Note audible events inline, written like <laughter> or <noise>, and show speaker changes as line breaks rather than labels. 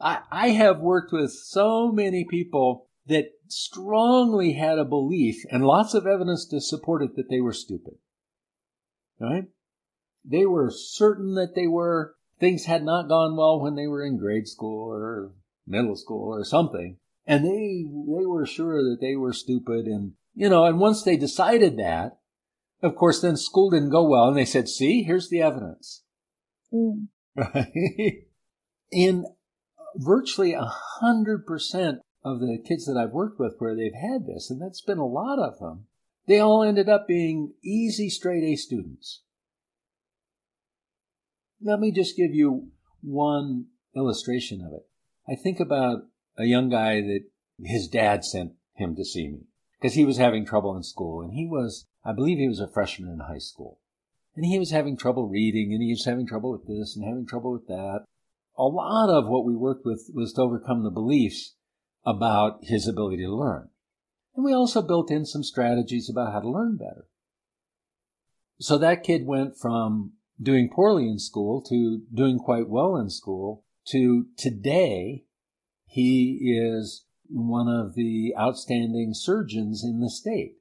I, I have worked with so many people that strongly had a belief and lots of evidence to support it that they were stupid. Right? They were certain that they were, things had not gone well when they were in grade school or middle school or something. And they, they were sure that they were stupid. And, you know, and once they decided that, of course, then school didn't go well. And they said, see, here's the evidence. Mm. <laughs> Right? In virtually a hundred percent of the kids that I've worked with where they've had this, and that's been a lot of them, they all ended up being easy straight A students. Let me just give you one illustration of it. I think about a young guy that his dad sent him to see me because he was having trouble in school and he was, I believe he was a freshman in high school and he was having trouble reading and he was having trouble with this and having trouble with that. A lot of what we worked with was to overcome the beliefs about his ability to learn. And we also built in some strategies about how to learn better. So that kid went from doing poorly in school to doing quite well in school to today he is one of the outstanding surgeons in the state.